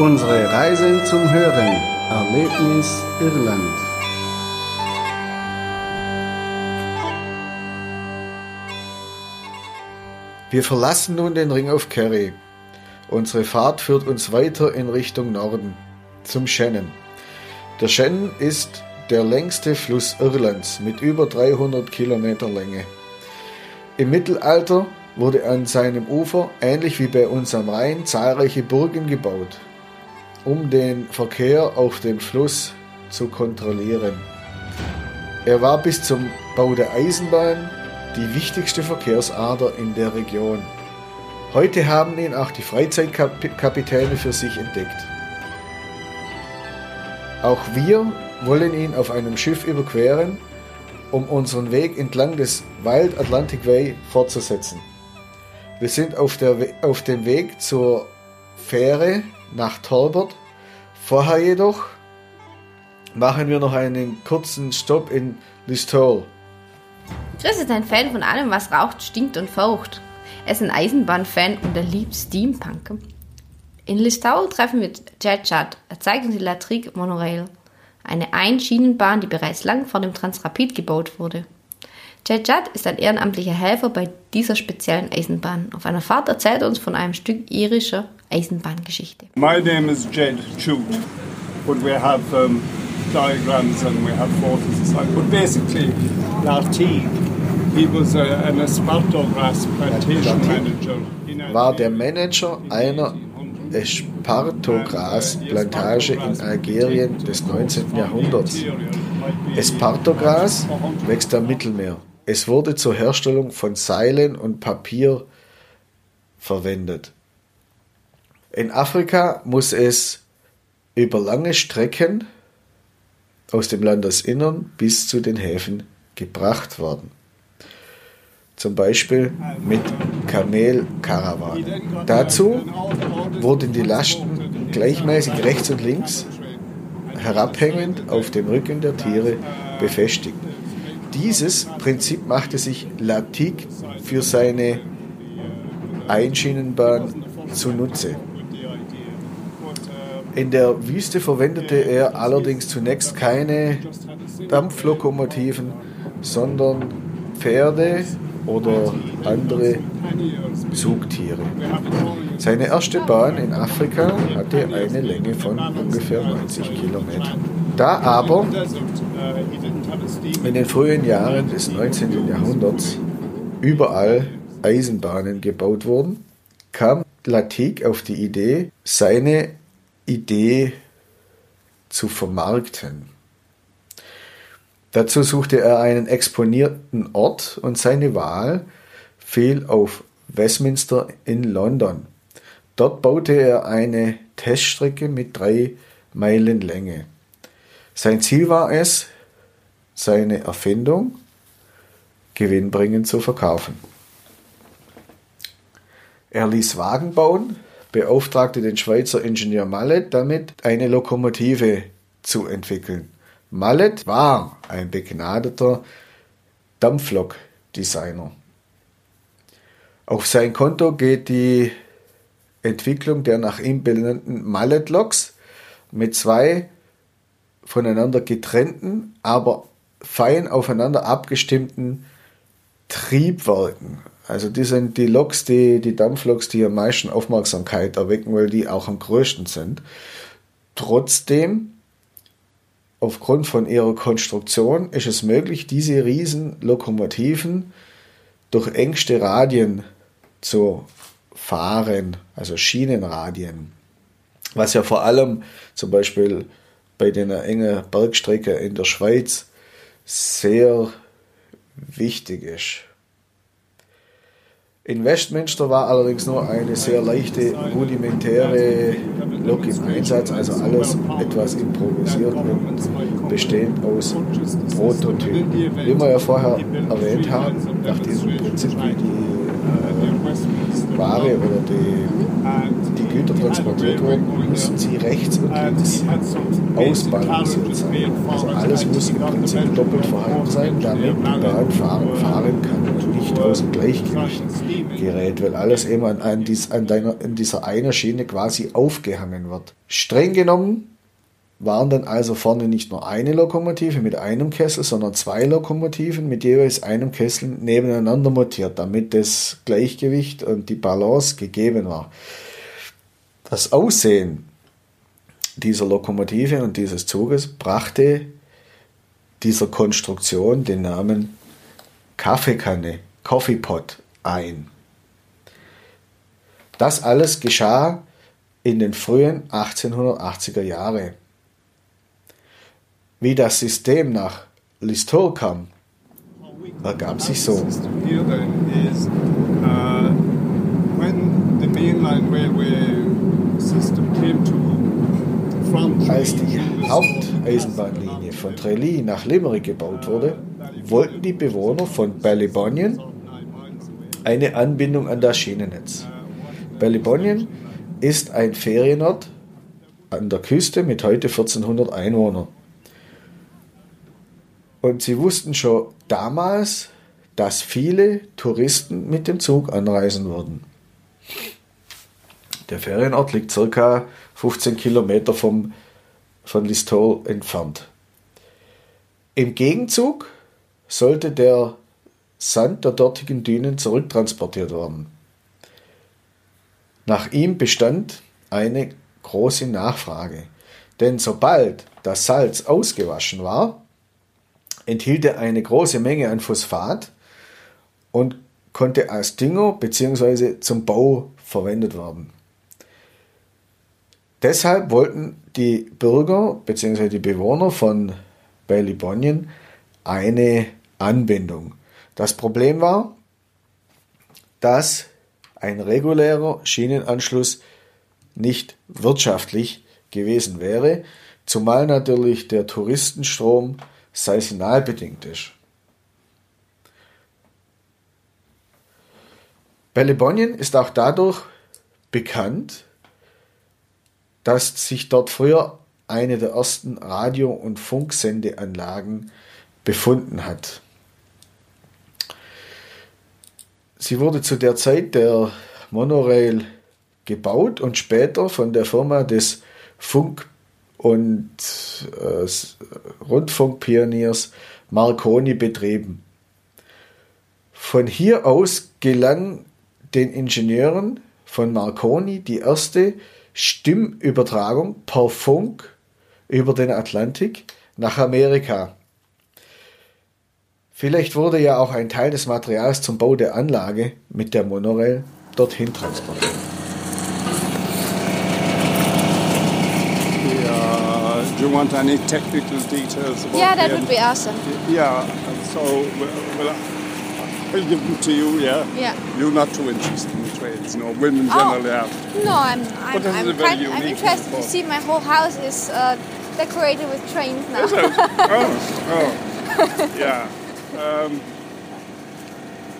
Unsere Reise zum Hören. Erlebnis Irland. Wir verlassen nun den Ring of Kerry. Unsere Fahrt führt uns weiter in Richtung Norden, zum Shannon. Der Shannon ist der längste Fluss Irlands mit über 300 Kilometer Länge. Im Mittelalter wurde an seinem Ufer, ähnlich wie bei uns am Rhein, zahlreiche Burgen gebaut, um den Verkehr auf dem Fluss zu kontrollieren. Er war bis zum Bau der Eisenbahn die wichtigste Verkehrsader in der Region. Heute haben ihn auch die Freizeitkapitäne für sich entdeckt. Auch wir wollen ihn auf einem Schiff überqueren, um unseren Weg entlang des Wild Atlantic Way fortzusetzen. Wir sind auf, der, auf dem Weg zur Fähre nach Talbot. Vorher jedoch machen wir noch einen kurzen Stopp in Listowel. Chris ist ein Fan von allem, was raucht, stinkt und faucht. Er ist ein Eisenbahnfan und er liebt Steampunk. In Listowel treffen wir Jet Judd. Er zeigt uns die Latrique Monorail, eine Einschienenbahn, die bereits lang vor dem Transrapid gebaut wurde. Jet Judd ist ein ehrenamtlicher Helfer bei dieser speziellen Eisenbahn. Auf einer Fahrt erzählt er uns von einem Stück irischer Eisenbahngeschichte. My name is Jed Judd, but we have um, diagrams and we have photos aside. But basically, Latif, he was a, an Espartogras plantation manager. War der Manager einer Espartogras-Plantage in Algerien des 19. Jahrhunderts. Espartogras wächst am Mittelmeer. Es wurde zur Herstellung von Seilen und Papier verwendet. In Afrika muss es über lange Strecken aus dem Landesinnern bis zu den Häfen gebracht werden. Zum Beispiel mit Kamelkarawanen. Dazu wurden die Lasten gleichmäßig rechts und links herabhängend auf dem Rücken der Tiere befestigt. Dieses Prinzip machte sich Latik für seine Einschienenbahn zunutze. In der Wüste verwendete er allerdings zunächst keine Dampflokomotiven, sondern Pferde oder andere Zugtiere. Seine erste Bahn in Afrika hatte eine Länge von ungefähr 90 Kilometern. Da aber in den frühen Jahren des 19. Jahrhunderts überall Eisenbahnen gebaut wurden, kam Latik auf die Idee, seine Idee zu vermarkten. Dazu suchte er einen exponierten Ort und seine Wahl fiel auf Westminster in London. Dort baute er eine Teststrecke mit drei Meilen Länge. Sein Ziel war es, seine Erfindung gewinnbringend zu verkaufen. Er ließ Wagen bauen, beauftragte den Schweizer Ingenieur Mallet damit, eine Lokomotive zu entwickeln. Mallet war ein begnadeter Dampflok-Designer. Auf sein Konto geht die Entwicklung der nach ihm benannten Mallet-Loks mit zwei voneinander getrennten, aber fein aufeinander abgestimmten Triebwerken. Also die sind die Loks, die, die Dampfloks, die am meisten Aufmerksamkeit erwecken, weil die auch am größten sind. Trotzdem, aufgrund von ihrer Konstruktion, ist es möglich, diese riesen Lokomotiven durch engste Radien zu fahren, also Schienenradien. Was ja vor allem zum Beispiel bei den engen Bergstrecke in der Schweiz sehr wichtig ist. In Westminster war allerdings nur eine sehr leichte, rudimentäre Lok im Einsatz, also alles etwas improvisiert und bestehend aus Prototypen. Wie wir ja vorher erwähnt haben, nach diesem Prinzip, wie die äh, Ware oder die, die Güter transportiert wurden, müssen sie rechts und links ausbalanciert sein. Also alles muss im Prinzip doppelt vorhanden sein, damit die Bahn fahren, fahren kann und nicht aus dem Gleichgewicht gerät, weil alles eben an, an, dies, an, deiner, an dieser einer Schiene quasi aufgehangen angefangen wird. Streng genommen waren dann also vorne nicht nur eine Lokomotive mit einem Kessel, sondern zwei Lokomotiven mit jeweils einem Kessel nebeneinander montiert, damit das Gleichgewicht und die Balance gegeben war. Das Aussehen dieser Lokomotive und dieses Zuges brachte dieser Konstruktion den Namen Kaffeekanne, Coffee Pot ein. Das alles geschah in den frühen 1880er Jahren. Wie das System nach Listowel kam, ergab sich so. Uh, Als die Haupteisenbahnlinie von Tralee nach Limerick gebaut wurde, wollten die Bewohner von Ballybonian eine Anbindung an das Schienennetz. Ballybonian ist ein Ferienort an der Küste mit heute 1400 Einwohnern. Und sie wussten schon damals, dass viele Touristen mit dem Zug anreisen würden. Der Ferienort liegt circa 15 Kilometer vom, von Listowel entfernt. Im Gegenzug sollte der Sand der dortigen Dünen zurücktransportiert werden. Nach ihm bestand eine große Nachfrage, denn sobald das Salz ausgewaschen war, enthielt er eine große Menge an Phosphat und konnte als Dünger bzw. zum Bau verwendet werden. Deshalb wollten die Bürger bzw. die Bewohner von Ballybonian eine Anbindung. Das Problem war, dass ein regulärer Schienenanschluss nicht wirtschaftlich gewesen wäre, zumal natürlich der Touristenstrom saisonal bedingt ist. Ballybonian ist auch dadurch bekannt, dass sich dort früher eine der ersten Radio- und Funksendeanlagen befunden hat. Sie wurde zu der Zeit der Monorail gebaut und später von der Firma des Funk- und äh, Rundfunkpioniers Marconi betrieben. Von hier aus gelang den Ingenieuren von Marconi die erste Stimmübertragung per Funk über den Atlantik nach Amerika. Vielleicht wurde ja auch ein Teil des Materials zum Bau der Anlage mit der Monorail dorthin transportiert. Yeah, do you want any technical details about Yeah, that would be awesome. Yeah, so well, I'll give them to you. Yeah. Yeah. You're not too interested in trades, no. Women Oh. generally are. No, I'm I'm, I'm, quite, I'm interested to one. see my whole house is uh, decorated with trains now. oh, oh. Yeah. Um,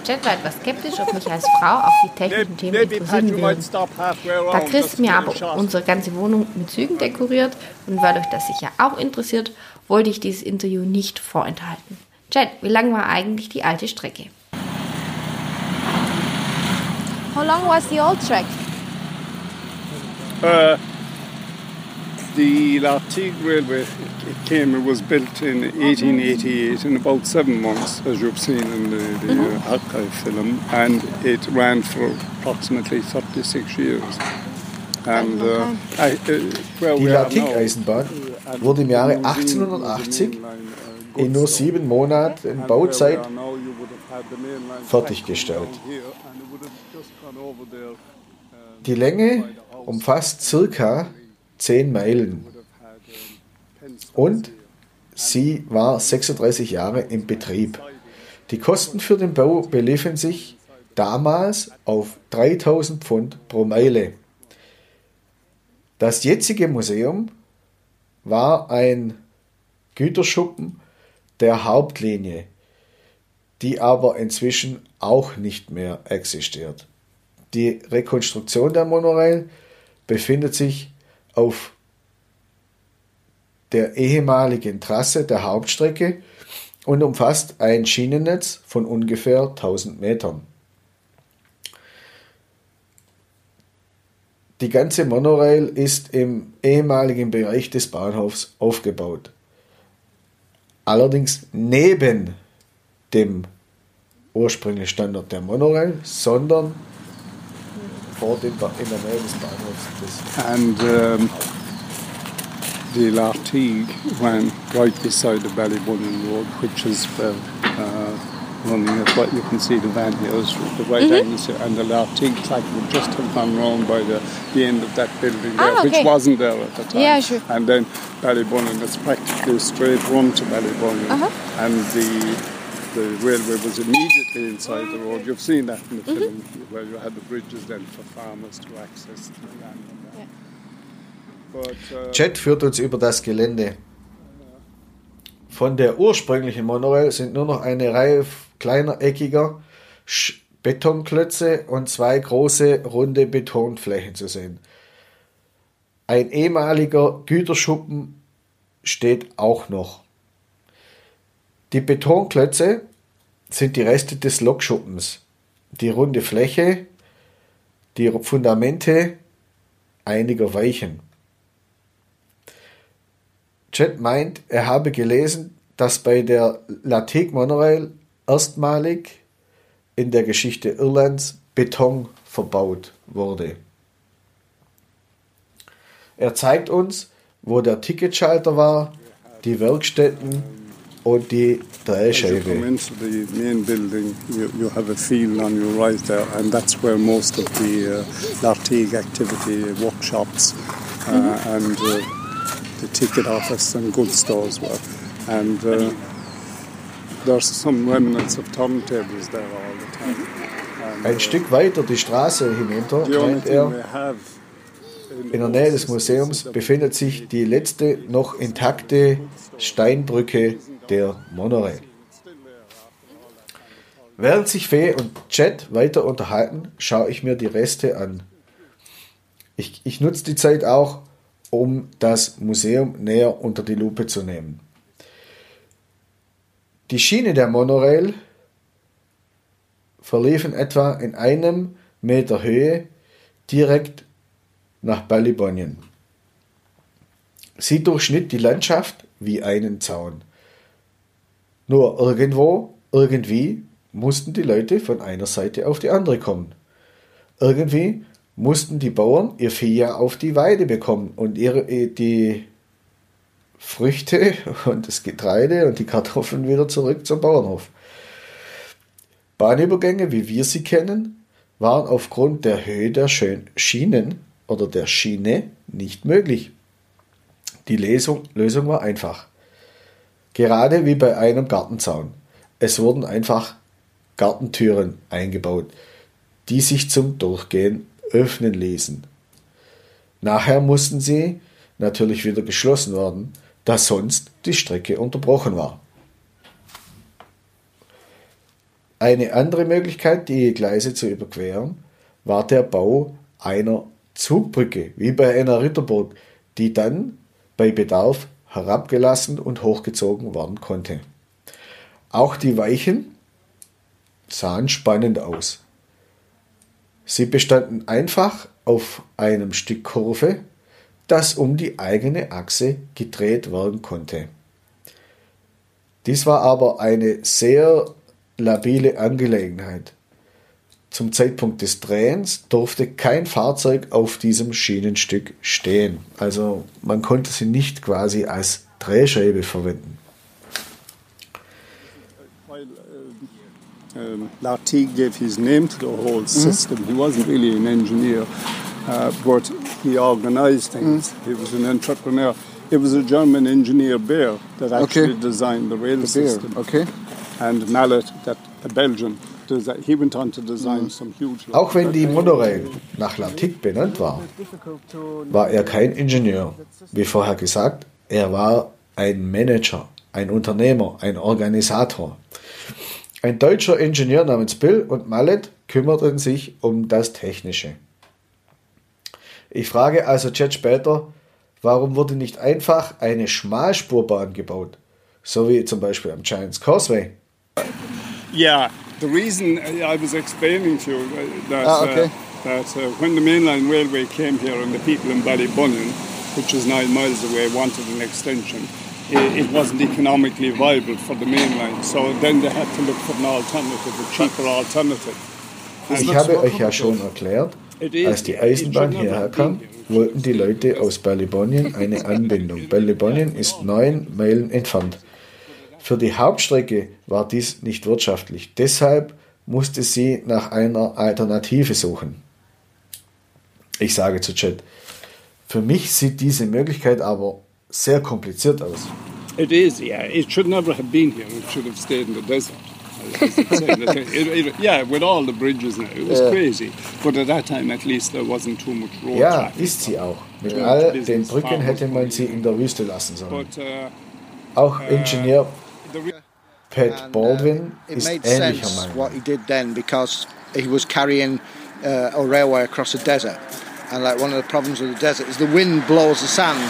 Jet war etwas skeptisch, ob mich als Frau auch die technischen Themen interessieren würden. halfway Da. Chris mir aber unsere ganze Wohnung mit Zügen dekoriert und weil euch das sicher auch interessiert, wollte ich dieses Interview nicht vorenthalten. Jet, wie lang war eigentlich die alte Strecke? How long was the old track? Uh, the Lartigue Railway it came, it was built in 1888 in about seven months, as you've seen in the, the uh, archive film, and it ran for approximately 36 years. And uh, I, uh, where Die we are now, Latik-Eisenbahn wurde im Jahre 1880 in nur sieben Monaten Bauzeit fertiggestellt. Die Länge umfasst circa 10 Meilen und sie war 36 Jahre im Betrieb. Die Kosten für den Bau beliefen sich damals auf 3000 Pfund pro Meile. Das jetzige Museum war ein Güterschuppen der Hauptlinie, die aber inzwischen auch nicht mehr existiert. Die Rekonstruktion der Monorail befindet sich auf der ehemaligen Trasse der Hauptstrecke und umfasst ein Schienennetz von ungefähr 1000 Metern. die ganze Monorail ist im ehemaligen Bereich des Bahnhofs aufgebaut. Allerdings neben dem ursprünglichen Standort der Monorail, sondern vor dem ba in der Nähe des Bahnhofs. And um, the Lartigue ran right beside the Ballybunion Road, which is uh, uh, running at what you can see the van here is the right Mm-hmm. angles here, and the Lartigue track would just have gone round by the, the end of that building there, Ah, which wasn't there at the time. Yeah, sure. And then Ballybunion, it's practically a straight run to Ballybunion, Uh-huh. and the the railway was immediately inside the road. You've seen that in the Mm-hmm. film where you had the bridges then for farmers to access the land. and that. But, uh, Jet führt uns über das Gelände. Von der ursprünglichen Monorail sind nur noch eine Reihe kleiner eckiger Sch- Betonklötze und zwei große runde Betonflächen zu sehen. Ein ehemaliger Güterschuppen steht auch noch. Die Betonklötze sind die Reste des Lokschuppens. Die runde Fläche, die Fundamente einiger Weichen. Chet meint, er habe gelesen, dass bei der Lateek Monorail erstmalig in der Geschichte Irlands Beton verbaut wurde. Er zeigt uns, wo der Ticketschalter war, die Werkstätten und die As you come Drehscheibe. into the main building, you, you have a field on your right there, and that's where most of the uh, Lartigue activity, workshops, uh, and uh, the ticket office and goods stores were. And uh, there's some remnants of turntables there all the time. And, Ein uh, Stück weiter die Straße hinunter, meint er, In der Nähe des Museums befindet sich die letzte noch intakte Steinbrücke der Monorail. Während sich Fee und Chet weiter unterhalten, schaue ich mir die Reste an. Ich, ich nutze die Zeit auch, um das Museum näher unter die Lupe zu nehmen. Die Schiene der Monorail verliefen etwa in einem Meter Höhe direkt nach Ballybonion. Sie durchschnitt die Landschaft wie einen Zaun. Nur irgendwo, irgendwie mussten die Leute von einer Seite auf die andere kommen. Irgendwie mussten die Bauern ihr Vieh ja auf die Weide bekommen und ihre, die Früchte und das Getreide und die Kartoffeln wieder zurück zum Bauernhof. Bahnübergänge, wie wir sie kennen, waren aufgrund der Höhe der Schienen oder der Schiene nicht möglich. Die Lesung, Lösung war einfach. Gerade wie bei einem Gartenzaun. Es wurden einfach Gartentüren eingebaut, die sich zum Durchgehen öffnen ließen. Nachher mussten sie natürlich wieder geschlossen werden, da sonst die Strecke unterbrochen war. Eine andere Möglichkeit, die Gleise zu überqueren, war der Bau einer Zugbrücke, wie bei einer Ritterburg, die dann bei Bedarf herabgelassen und hochgezogen werden konnte. Auch die Weichen sahen spannend aus. Sie bestanden einfach auf einem Stück Kurve, das um die eigene Achse gedreht werden konnte. Dies war aber eine sehr labile Angelegenheit. Zum Zeitpunkt des Drehens durfte kein Fahrzeug auf diesem Schienenstück stehen. Also man konnte sie nicht quasi als Drehscheibe verwenden. Um, um, Lartigue gave his name to the whole system, he wasn't really an engineer, uh, but he organized things. He was an entrepreneur. It was a German engineer, Beer, that actually designed the rail system. okay. And Mallet, that a Belgian, desi- he went on to design some huge. Auch wenn die Monorail nach Latik benannt war, war er kein Ingenieur. Wie vorher gesagt, er war ein Manager, ein Unternehmer, ein Organisator. Ein deutscher Ingenieur namens Bill und Mallet kümmerten sich um das Technische. Ich frage also Jet später, warum wurde nicht einfach eine Schmalspurbahn gebaut? So wie zum Beispiel am Giants Causeway. Yeah, the reason I was explaining to you uh, that Ah, okay. uh, that uh, when the mainline railway came here and the people in Ballybunion, which is nine miles away, wanted an extension, it, it wasn't economically viable for the mainline. So then they had to look for an alternative, a cheaper alternative. Ich habe euch ja schon erklärt, als die Eisenbahn hierher kam, wollten die Leute aus Ballybonian eine Anbindung. Ballybonian ist neun Meilen entfernt. Für die Hauptstrecke war dies nicht wirtschaftlich. Deshalb musste sie nach einer Alternative suchen. Ich sage zu Chet, für mich sieht diese Möglichkeit aber sehr kompliziert aus. It is, yeah. It should never have been here. It should have stayed in the desert. it, it, yeah, with all the bridges now, it was Yeah. crazy. But at that time, at least, there wasn't too much road Ja, ist sie auch. Mit all den Brücken hätte man sie in der Wüste lassen sollen. But uh, Auch Ingenieur Pat And, Baldwin uh, it ist made ähnlicher sense Meinung. what he did then because he was carrying uh, a railway across a desert. And like one of the problems with the desert is the wind blows the sand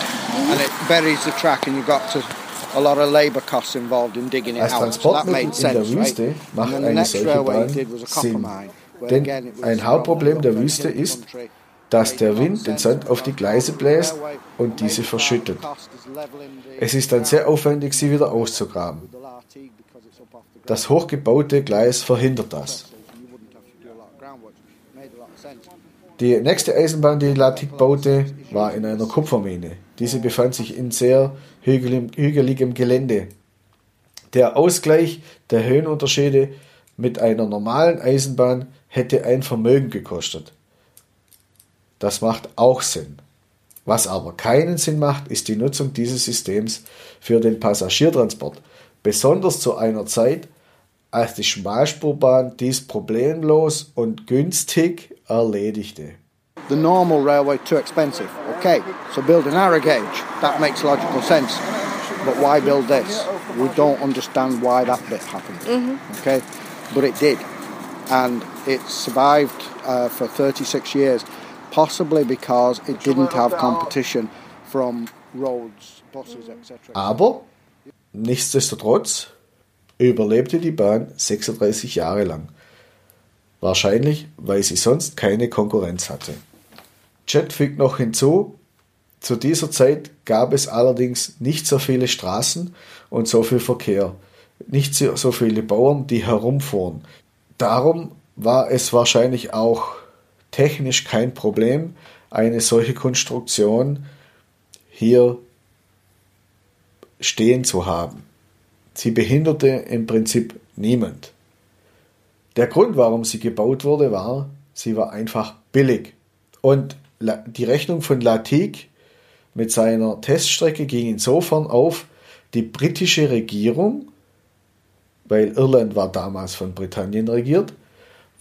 and it buries the track, and you've got to, a lot of labour costs involved in digging it Als out. So that Transportmittel made in der sense, right? Wüste And macht then the eine next solche railway Bahn he did was a copper Sinn. mine. where Denn again it was ein Hauptproblem der Wüste the ist. Dass der Wind den Sand auf die Gleise bläst und diese verschüttet. Es ist dann sehr aufwendig, sie wieder auszugraben. Das hochgebaute Gleis verhindert das. Die nächste Eisenbahn, die Latik baute, war in einer Kupfermine. Diese befand sich in sehr hügeligem, hügeligem Gelände. Der Ausgleich der Höhenunterschiede mit einer normalen Eisenbahn hätte ein Vermögen gekostet. Das macht auch Sinn. Was aber keinen Sinn macht, ist die Nutzung dieses Systems für den Passagiertransport, besonders zu einer Zeit, als die Schmalspurbahn dies problemlos und günstig erledigte. the normal railway too expensive. Okay, so build a narrow gauge. That makes logical sense. But why build this? We don't understand why that bit happened. Okay, but it did, and it survived uh, for 36 years, possibly because it didn't have competition from roads, buses, etc. Aber nichtsdestotrotz überlebte die Bahn 36 Jahre lang. Wahrscheinlich, weil sie sonst keine Konkurrenz hatte. Jet fügt noch hinzu, zu dieser Zeit gab es allerdings nicht so viele Straßen und so viel Verkehr, nicht so viele Bauern, die herumfuhren. Darum war es wahrscheinlich auch technisch kein Problem, eine solche Konstruktion hier stehen zu haben. Sie behinderte im Prinzip niemand. Der Grund, warum sie gebaut wurde, war, sie war einfach billig. Und die Rechnung von Latik mit seiner Teststrecke ging insofern auf, die britische Regierung, weil Irland war damals von Britannien regiert,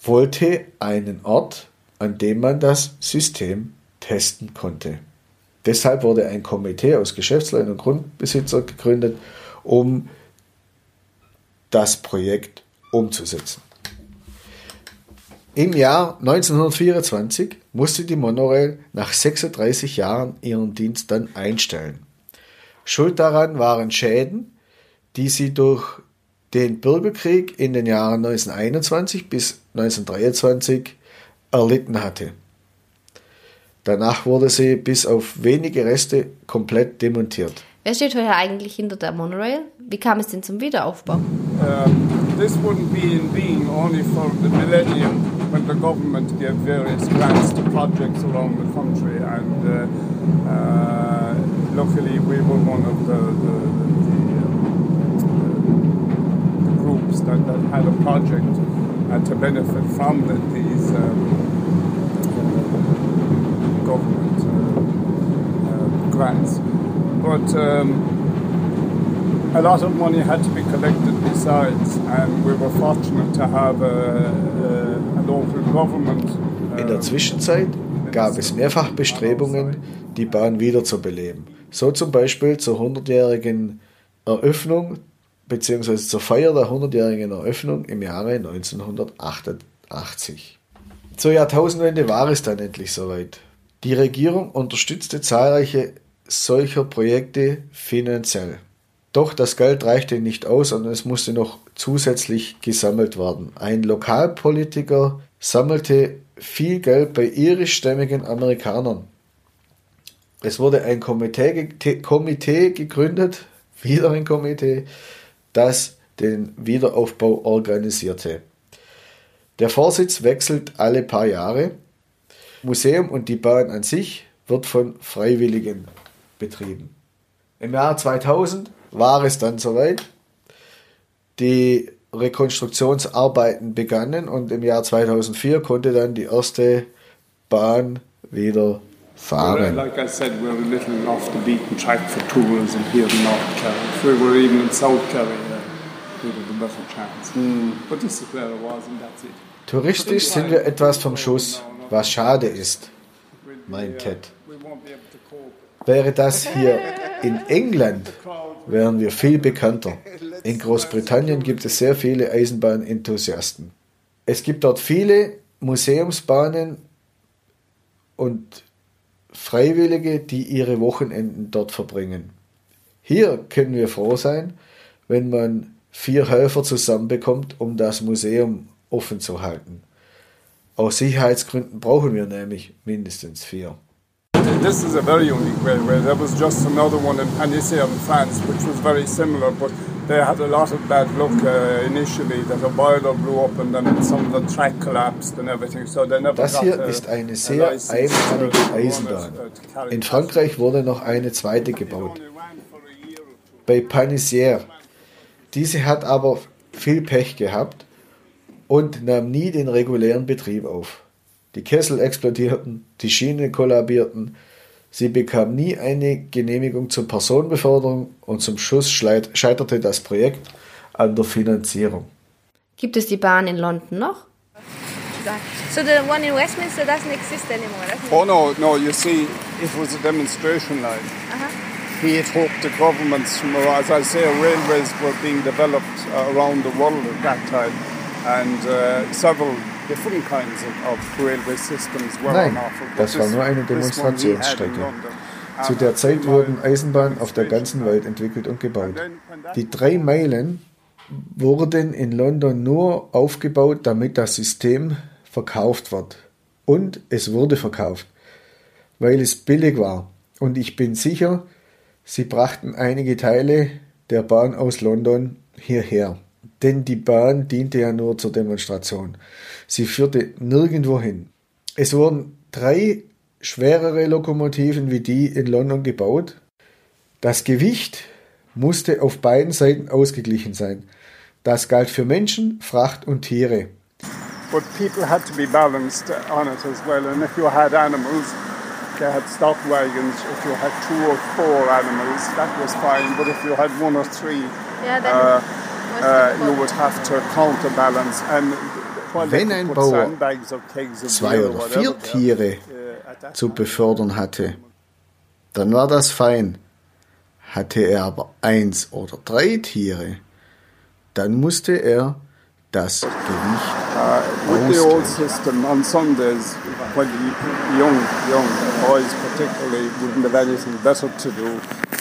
wollte einen Ort, an dem man das System testen konnte. Deshalb wurde ein Komitee aus Geschäftsleuten und Grundbesitzer gegründet, um das Projekt umzusetzen. Im Jahr 1924 musste die Monorail nach 36 Jahren ihren Dienst dann einstellen. Schuld daran waren Schäden, die sie durch den Bürgerkrieg in den Jahren 1921 bis 1923 erlitten hatte. Danach wurde sie bis auf wenige Reste komplett demontiert. Wer steht heute eigentlich hinter der Monorail? Wie kam es denn zum Wiederaufbau? Um, this wouldn't be in being only for the millennium when the government gave various grants to projects around the country and uh, uh, luckily we were one of the, the, the, the groups that, that had a project uh, to benefit from the, these um, government uh, grants. But um, a lot of money had to be collected besides, and we were fortunate to have a, a, a local government. In der Zwischenzeit gab es mehrfach Bestrebungen, die Bahn wiederzubeleben. So zum Beispiel zur 100-jährigen Eröffnung bzw. zur Feier der 100-jährigen Eröffnung im Jahre 1988. Zur Jahrtausendwende war es dann endlich soweit. Die Regierung unterstützte zahlreiche solcher Projekte finanziell. Doch das Geld reichte nicht aus und es musste noch zusätzlich gesammelt werden. Ein Lokalpolitiker sammelte viel Geld bei irischstämmigen Amerikanern. Es wurde ein Komitee, Komitee gegründet, wieder ein Komitee, das den Wiederaufbau organisierte. Der Vorsitz wechselt alle paar Jahre. Museum und die Bahn an sich wird von Freiwilligen betrieben. Im Jahr 2000 war es dann soweit. Die Rekonstruktionsarbeiten begannen und im Jahr 2004 konnte dann die erste Bahn wieder fahren. Like I said, we're a little off the beaten track for tourism here in North Kerry. If we were even in South Kerry, uh, we'd have a better chance. But this is where it was, and that's it. Touristisch sind wir etwas vom Schuss, was schade ist, meint Ted. To cope. Wäre das hier in England, wären wir viel bekannter. In Großbritannien gibt es sehr viele Eisenbahnenthusiasten. Es gibt dort viele Museumsbahnen und Freiwillige, die ihre Wochenenden dort verbringen. Hier können wir froh sein, wenn man vier Helfer zusammenbekommt, um das Museum offen zu halten. Aus Sicherheitsgründen brauchen wir nämlich mindestens vier. This is a very unique railway. There was just another one in Panissé in France, which was very similar, but they had a lot of bad luck uh, initially. That a boiler blew up and then some of the track collapsed and everything. So they never Das hier a- ist eine sehr einmalige Eisenbahn. uh, In Frankreich wurde noch eine zweite It gebaut, bei Panissière. Diese hat aber viel Pech gehabt und nahm nie den regulären Betrieb auf. Die Kessel explodierten, die Schienen kollabierten, sie bekam nie eine Genehmigung zur Personenbeförderung und zum Schluss scheiterte das Projekt an der Finanzierung. Gibt es die Bahn in London noch? So the one in Westminster doesn't exist anymore, doesn't Oh no, no. You see, it was a demonstration line. He had hoped the governments, from, as I say, railways were being developed uh, around the world at that time, and uh, several different kinds of, of railway systems were Nein, das war nur eine Demonstrationsstrecke. Zu der Zeit wurden Eisenbahnen auf der ganzen Welt entwickelt und gebaut. Die drei Meilen wurden in London nur aufgebaut, damit das System verkauft wird. Und es wurde verkauft, weil es billig war. Und ich bin sicher, sie brachten einige Teile der Bahn aus London hierher. Denn die Bahn diente ja nur zur Demonstration. Sie führte nirgendwo hin. Es wurden drei schwerere Lokomotiven wie die in London gebaut. Das Gewicht musste auf beiden Seiten ausgeglichen sein. Das galt für Menschen, Fracht und Tiere. But people had to be balanced on it as well. And if you had animals, they had stock wagons. If you had two or four animals, that was fine. But if you had one or three, Yeah, then uh, uh, difficult. you would have to counterbalance. And while they Wenn ein Bauer zwei oder vier Tiere uh, zu befördern hatte, dann war das fein. Hatte er aber eins oder drei Tiere, dann musste er das Gewicht With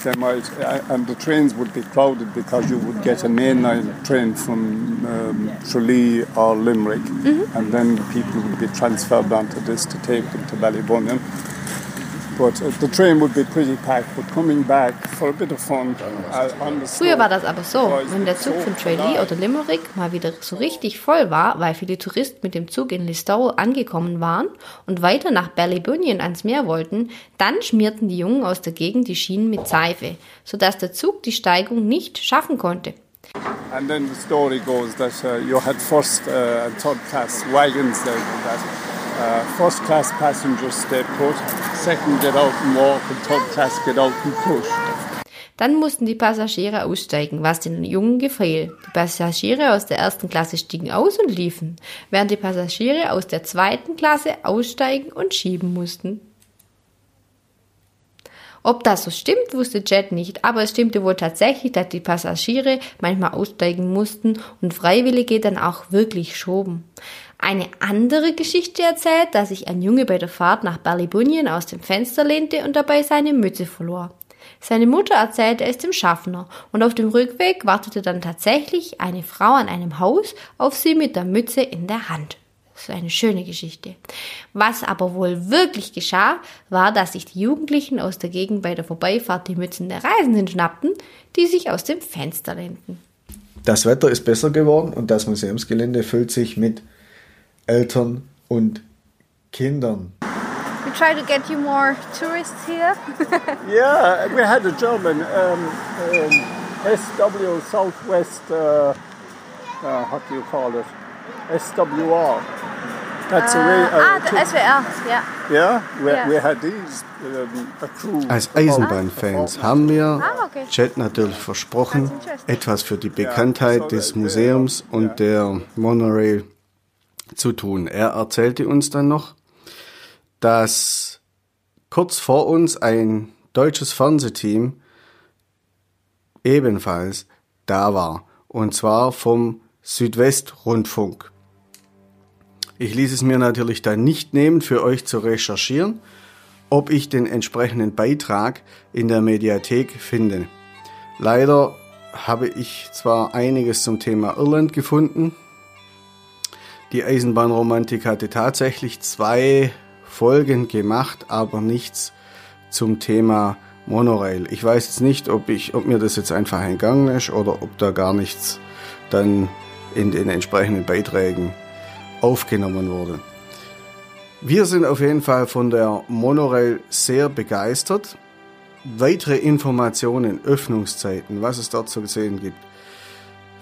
the old system, on Sundays, when y- young, young boys particularly wouldn't have anything better to do, they might, uh, and the trains would be crowded because you would get a mainline train from um, Tralee or Limerick, and then people would be transferred onto this to take them to Ballybunion. But uh, the train would be pretty packed, but coming back for a bit of fun Früher war das aber so, wenn der Zug von Tralee oder Limerick mal wieder so richtig voll war, weil viele Touristen mit dem Zug in Listowel angekommen waren und weiter nach Ballybunion ans Meer wollten, dann schmierten die Jungen aus der Gegend die Schienen mit Seife, sodass der Zug die Steigung nicht schaffen konnte. And then the story goes that uh, you had first uh, and third class wagons there. Uh, first class passengers stay put, second get out and walk, and third class get out and push. Dann mussten die Passagiere aussteigen, was den Jungen gefiel. Die Passagiere aus der ersten Klasse stiegen aus und liefen, während die Passagiere aus der zweiten Klasse aussteigen und schieben mussten. Ob das so stimmt, wusste Jet nicht, aber es stimmte wohl tatsächlich, dass die Passagiere manchmal aussteigen mussten und Freiwillige dann auch wirklich schoben. Eine andere Geschichte erzählt, dass sich ein Junge bei der Fahrt nach Ballybunion aus dem Fenster lehnte und dabei seine Mütze verlor. Seine Mutter erzählte es dem Schaffner und auf dem Rückweg wartete dann tatsächlich eine Frau an einem Haus auf sie mit der Mütze in der Hand. War eine schöne Geschichte. Was aber wohl wirklich geschah, war, dass sich die Jugendlichen aus der Gegend bei der Vorbeifahrt die Mützen der Reisenden schnappten, die sich aus dem Fenster lehnten. Das Wetter ist besser geworden und das Museumsgelände füllt sich mit Eltern und Kindern. We try to get you more tourists here. Yeah, we had a German um, um, SW Southwest. Uh, uh, what do you call it? SWR. That's a way. ah, Uh, der to- SWR, ja. yeah, we, Yeah. we had these um, a crew. Als Eisenbahnfans haben wir Ah, okay. Jet natürlich versprochen, etwas für die Bekanntheit des Museums und der Monorail zu tun. Er erzählte uns dann noch, dass kurz vor uns ein deutsches Fernsehteam ebenfalls da war. Und zwar vom Südwestrundfunk. Ich ließ es mir natürlich dann nicht nehmen, für euch zu recherchieren, ob ich den entsprechenden Beitrag in der Mediathek finde. Leider habe ich zwar einiges zum Thema Irland gefunden. Die Eisenbahnromantik hatte tatsächlich zwei Folgen gemacht, aber nichts zum Thema Monorail. Ich weiß jetzt nicht, ob, ich, ob mir das jetzt einfach entgangen ist oder ob da gar nichts dann in den entsprechenden Beiträgen aufgenommen wurde. Wir sind auf jeden Fall von der Monorail sehr begeistert. Weitere Informationen, Öffnungszeiten, was es dort zu sehen gibt,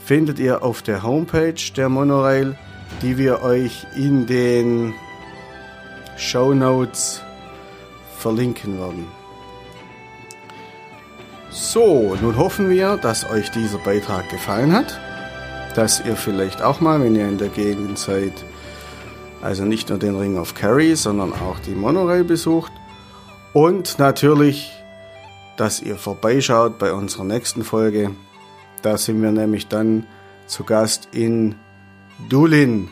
findet ihr auf der Homepage der Monorail, die wir euch in den Show Notes verlinken werden. So, nun hoffen wir, dass euch dieser Beitrag gefallen hat, dass ihr vielleicht auch mal, wenn ihr in der Gegend seid, also nicht nur den Ring of Kerry, sondern auch die Monorail besucht und natürlich, dass ihr vorbeischaut bei unserer nächsten Folge. Da sind wir nämlich dann zu Gast in Dulin